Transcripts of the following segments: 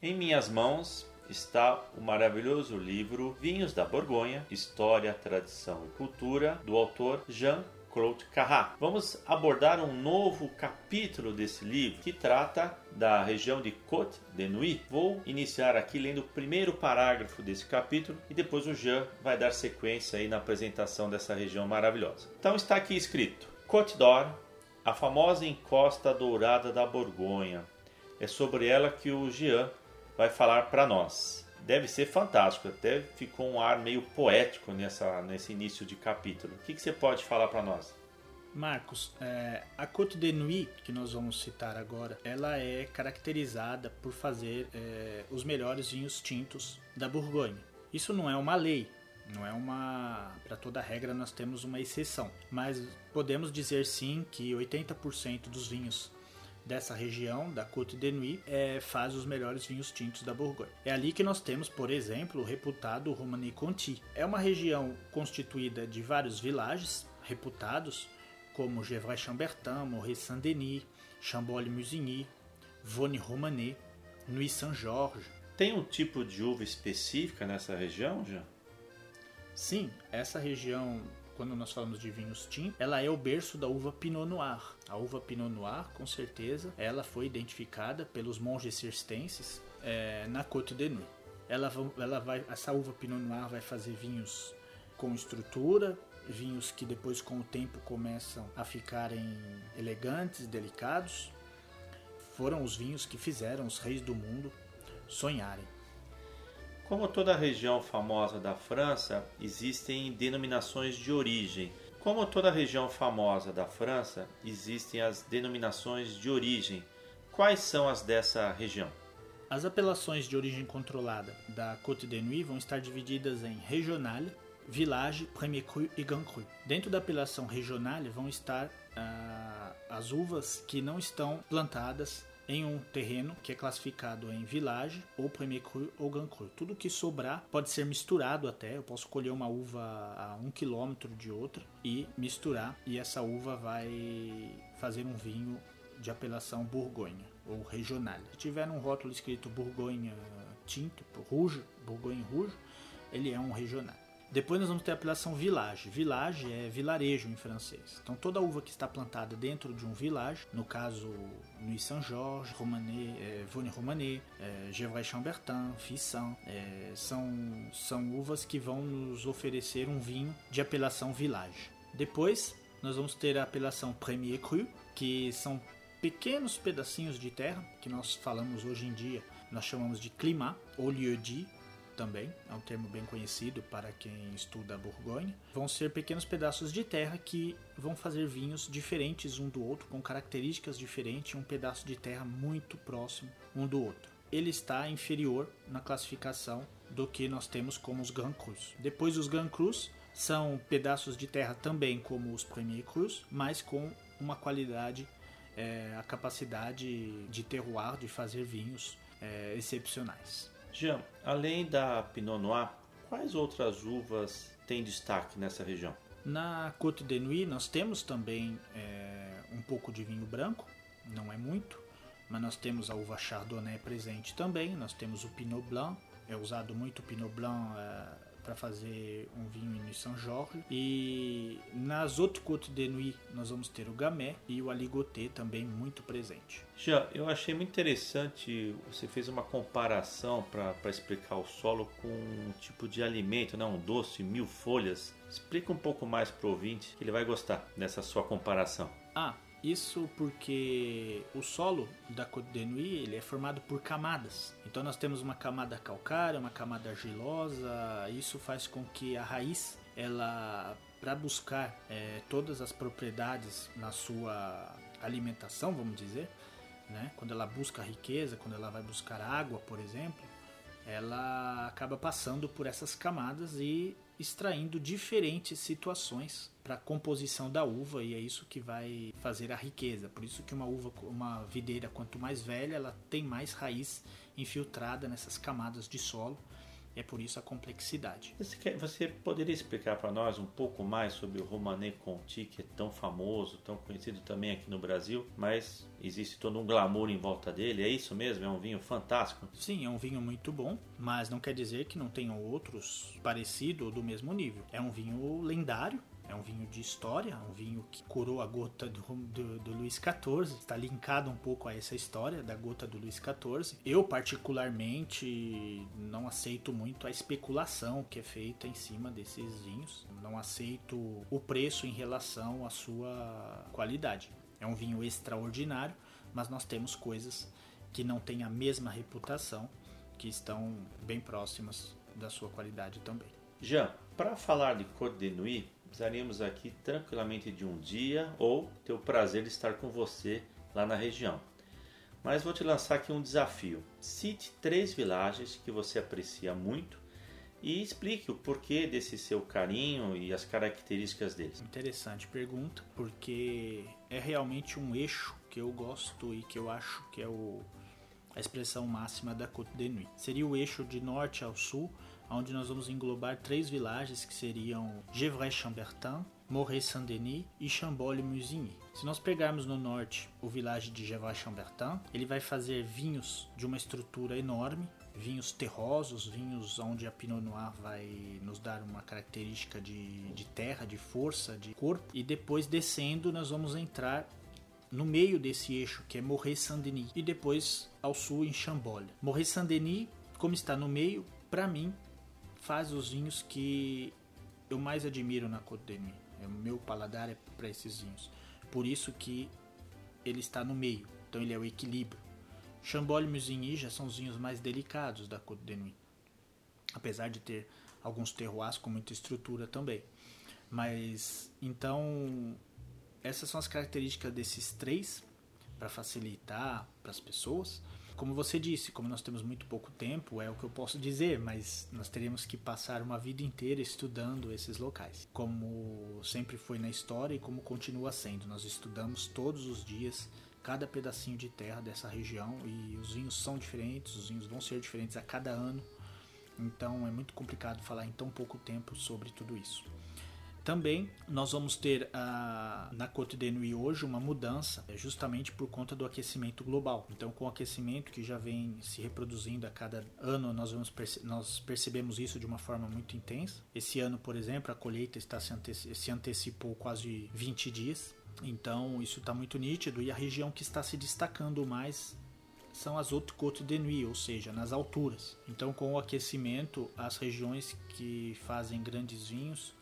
Em minhas mãos está o maravilhoso livro Vinhos da Borgonha, História, Tradição e Cultura, do autor Jean Claude Carrat. Vamos abordar um novo capítulo desse livro que trata da região de Côte de Nuit. Vou iniciar aqui lendo o primeiro parágrafo desse capítulo e depois o Jean vai dar sequência aí na apresentação dessa região maravilhosa. Então está aqui escrito: Côte d'Or, a famosa encosta dourada da Borgonha. É sobre ela que o Jean vai falar para nós. Deve ser fantástico, até ficou um ar meio poético nessa, nesse início de capítulo. O que, que você pode falar para nós? Marcos, é, a Côte de Nuit, que nós vamos citar agora, ela é caracterizada por fazer é, os melhores vinhos tintos da Borgonha. Isso não é uma lei, não é uma. Para toda regra, nós temos uma exceção, mas podemos dizer sim que 80% dos vinhos dessa região, da Côte de Nuit, é, faz os melhores vinhos tintos da Borgonha. É ali que nós temos, por exemplo, o reputado Romanée Conti. É uma região constituída de vários vilages reputados, como Gevrey-Chambertin, Moret-Saint-Denis, Chambol-Musigny, Vonne-Romanée, Nuit-Saint-Georges. Tem um tipo de uva específica nessa região, já? Sim, essa região quando nós falamos de vinhos tintos, ela é o berço da uva Pinot Noir. A uva Pinot Noir, com certeza, ela foi identificada pelos monges circenses é, na Côte de Nuit. Ela, ela vai, essa uva Pinot Noir vai fazer vinhos com estrutura, vinhos que depois com o tempo começam a ficarem elegantes, delicados. Foram os vinhos que fizeram os reis do mundo sonharem. Como toda região famosa da França, existem denominações de origem. Como toda região famosa da França, existem as denominações de origem. Quais são as dessa região? As apelações de origem controlada da Côte de Nuit vão estar divididas em regional, village, premier cru e grand cru. Dentro da apelação regional vão estar ah, as uvas que não estão plantadas em um terreno que é classificado em village, ou premier cru ou grand cru. Tudo que sobrar pode ser misturado até. Eu posso colher uma uva a um quilômetro de outra e misturar, e essa uva vai fazer um vinho de apelação Borgonha ou regional. Se tiver um rótulo escrito Borgonha tinto, rouge, Borgonha rouge, ele é um regional. Depois nós vamos ter a apelação village. Village é vilarejo em francês. Então toda uva que está plantada dentro de um village, no caso Nuit Saint-Georges, Romanée, é, Vonne Romanée, é, Gevrey-Chambertin, Fissan, é, são, são uvas que vão nos oferecer um vinho de apelação village. Depois nós vamos ter a apelação Premier Cru, que são pequenos pedacinhos de terra que nós falamos hoje em dia, nós chamamos de climat ou lieu-dit, também, é um termo bem conhecido para quem estuda a Borgonha, vão ser pequenos pedaços de terra que vão fazer vinhos diferentes um do outro, com características diferentes, um pedaço de terra muito próximo um do outro. Ele está inferior na classificação do que nós temos como os Grand Crus. Depois os Grand Crus são pedaços de terra também como os Premier Crus, mas com uma qualidade, é, a capacidade de terroir, de fazer vinhos é, excepcionais. Jean, além da Pinot Noir, quais outras uvas têm destaque nessa região? Na Côte de Nuit nós temos também é, um pouco de vinho branco, não é muito, mas nós temos a uva Chardonnay presente também, nós temos o Pinot Blanc, é usado muito o Pinot Blanc é, para fazer um vinho em Saint-Georges. E nas Hautes Côtes de Nuit nós vamos ter o Gamay e o Aligoté também muito presente. Já, eu achei muito interessante, você fez uma comparação para explicar o solo com um tipo de alimento, né? um doce, mil folhas. Explica um pouco mais para o ouvinte que ele vai gostar dessa sua comparação. Ah, isso porque o solo da Côte de Nuit ele é formado por camadas. Então nós temos uma camada calcária, uma camada argilosa. Isso faz com que a raiz, ela para buscar é, todas as propriedades na sua alimentação, vamos dizer, né? quando ela busca riqueza, quando ela vai buscar água, por exemplo, ela acaba passando por essas camadas e extraindo diferentes situações para a composição da uva e é isso que vai fazer a riqueza. Por isso que uma uva, uma videira quanto mais velha, ela tem mais raiz infiltrada nessas camadas de solo É por isso a complexidade. Você, quer, você poderia explicar para nós um pouco mais sobre o Romanée Conti, que é tão famoso, tão conhecido também aqui no Brasil, mas existe todo um glamour em volta dele, é isso mesmo? É um vinho fantástico? Sim, é um vinho muito bom, mas não quer dizer que não tenham outros parecidos ou do mesmo nível. É um vinho lendário, é um vinho de história, um vinho que curou a gota do, do, do Luís XIV. Está linkado um pouco a essa história da gota do Luís XIV. Eu, particularmente, não aceito muito a especulação que é feita em cima desses vinhos. Não aceito o preço em relação à sua qualidade. É um vinho extraordinário, mas nós temos coisas que não têm a mesma reputação, que estão bem próximas da sua qualidade também. Jean, para falar de Côte de Nuit, precisaríamos aqui tranquilamente de um dia ou ter o prazer de estar com você lá na região. Mas vou te lançar aqui um desafio. Cite três vilagens que você aprecia muito e explique o porquê desse seu carinho e as características deles. Interessante pergunta, porque é realmente um eixo que eu gosto e que eu acho que é o, a expressão máxima da Côte de Nuit. Seria o eixo de norte ao sul, onde nós vamos englobar três vilagens que seriam Gevrey-Chambertin, Moret-Saint-Denis e Chambol-Musigny. Se nós pegarmos no norte o vilage de Gevrey-Chambertin, ele vai fazer vinhos de uma estrutura enorme, vinhos terrosos, vinhos onde a Pinot Noir vai nos dar uma característica de, de terra, de força, de corpo. E depois descendo nós vamos entrar no meio desse eixo que é Moret-Saint-Denis e depois ao sul em Chambol. Moret-Saint-Denis, como está no meio, para mim faz os vinhos que eu mais admiro na Côte d'Ivoire. É, o meu paladar é para esses vinhos. Por isso que ele está no meio. Então ele é o equilíbrio. Chambol e Musigny já são os vinhos mais delicados da Côte d'Ivoire. Apesar de ter alguns terroirs com muita estrutura também. Mas então essas são as características desses três para facilitar para as pessoas como você disse, como nós temos muito pouco tempo, é o que eu posso dizer, mas nós teríamos que passar uma vida inteira estudando esses locais. Como sempre foi na história e como continua sendo. Nós estudamos todos os dias cada pedacinho de terra dessa região e os vinhos são diferentes, os vinhos vão ser diferentes a cada ano. Então é muito complicado falar em tão pouco tempo sobre tudo isso. Também nós vamos ter a, na Côte d'Ivoire hoje uma mudança é justamente por conta do aquecimento global. Então, com o aquecimento que já vem se reproduzindo a cada ano, nós, vamos perce nós percebemos isso de uma forma muito intensa. Esse ano, por exemplo, a colheita está se, anteci se antecipou quase 20 dias. Então, isso está muito nítido e a região que está se destacando mais são as hautes côtes de nuit, ou seja, nas alturas. Então, com o aquecimento, as regiões que fazem grandes vinhos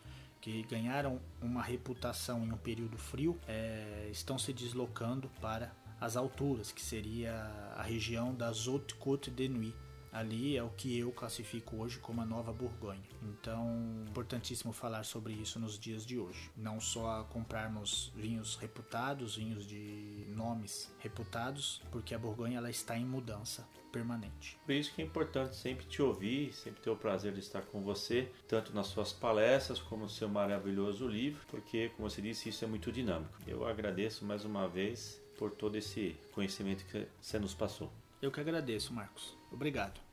que ganharam uma reputação em um período frio, é, estão se deslocando para as alturas, que seria a região das Hautes-Côtes de Nuit. Ali é o que eu classifico hoje como a Nova Borgonha. Então, importantíssimo falar sobre isso nos dias de hoje. Não só comprarmos vinhos reputados, vinhos de nomes reputados, porque a Borgonha ela está em mudança permanente. Por isso que é importante sempre te ouvir, sempre ter o prazer de estar com você, tanto nas suas palestras como no seu maravilhoso livro, porque, como você disse, isso é muito dinâmico. Eu agradeço mais uma vez por todo esse conhecimento que você nos passou. Eu que agradeço, Marcos. Obrigado.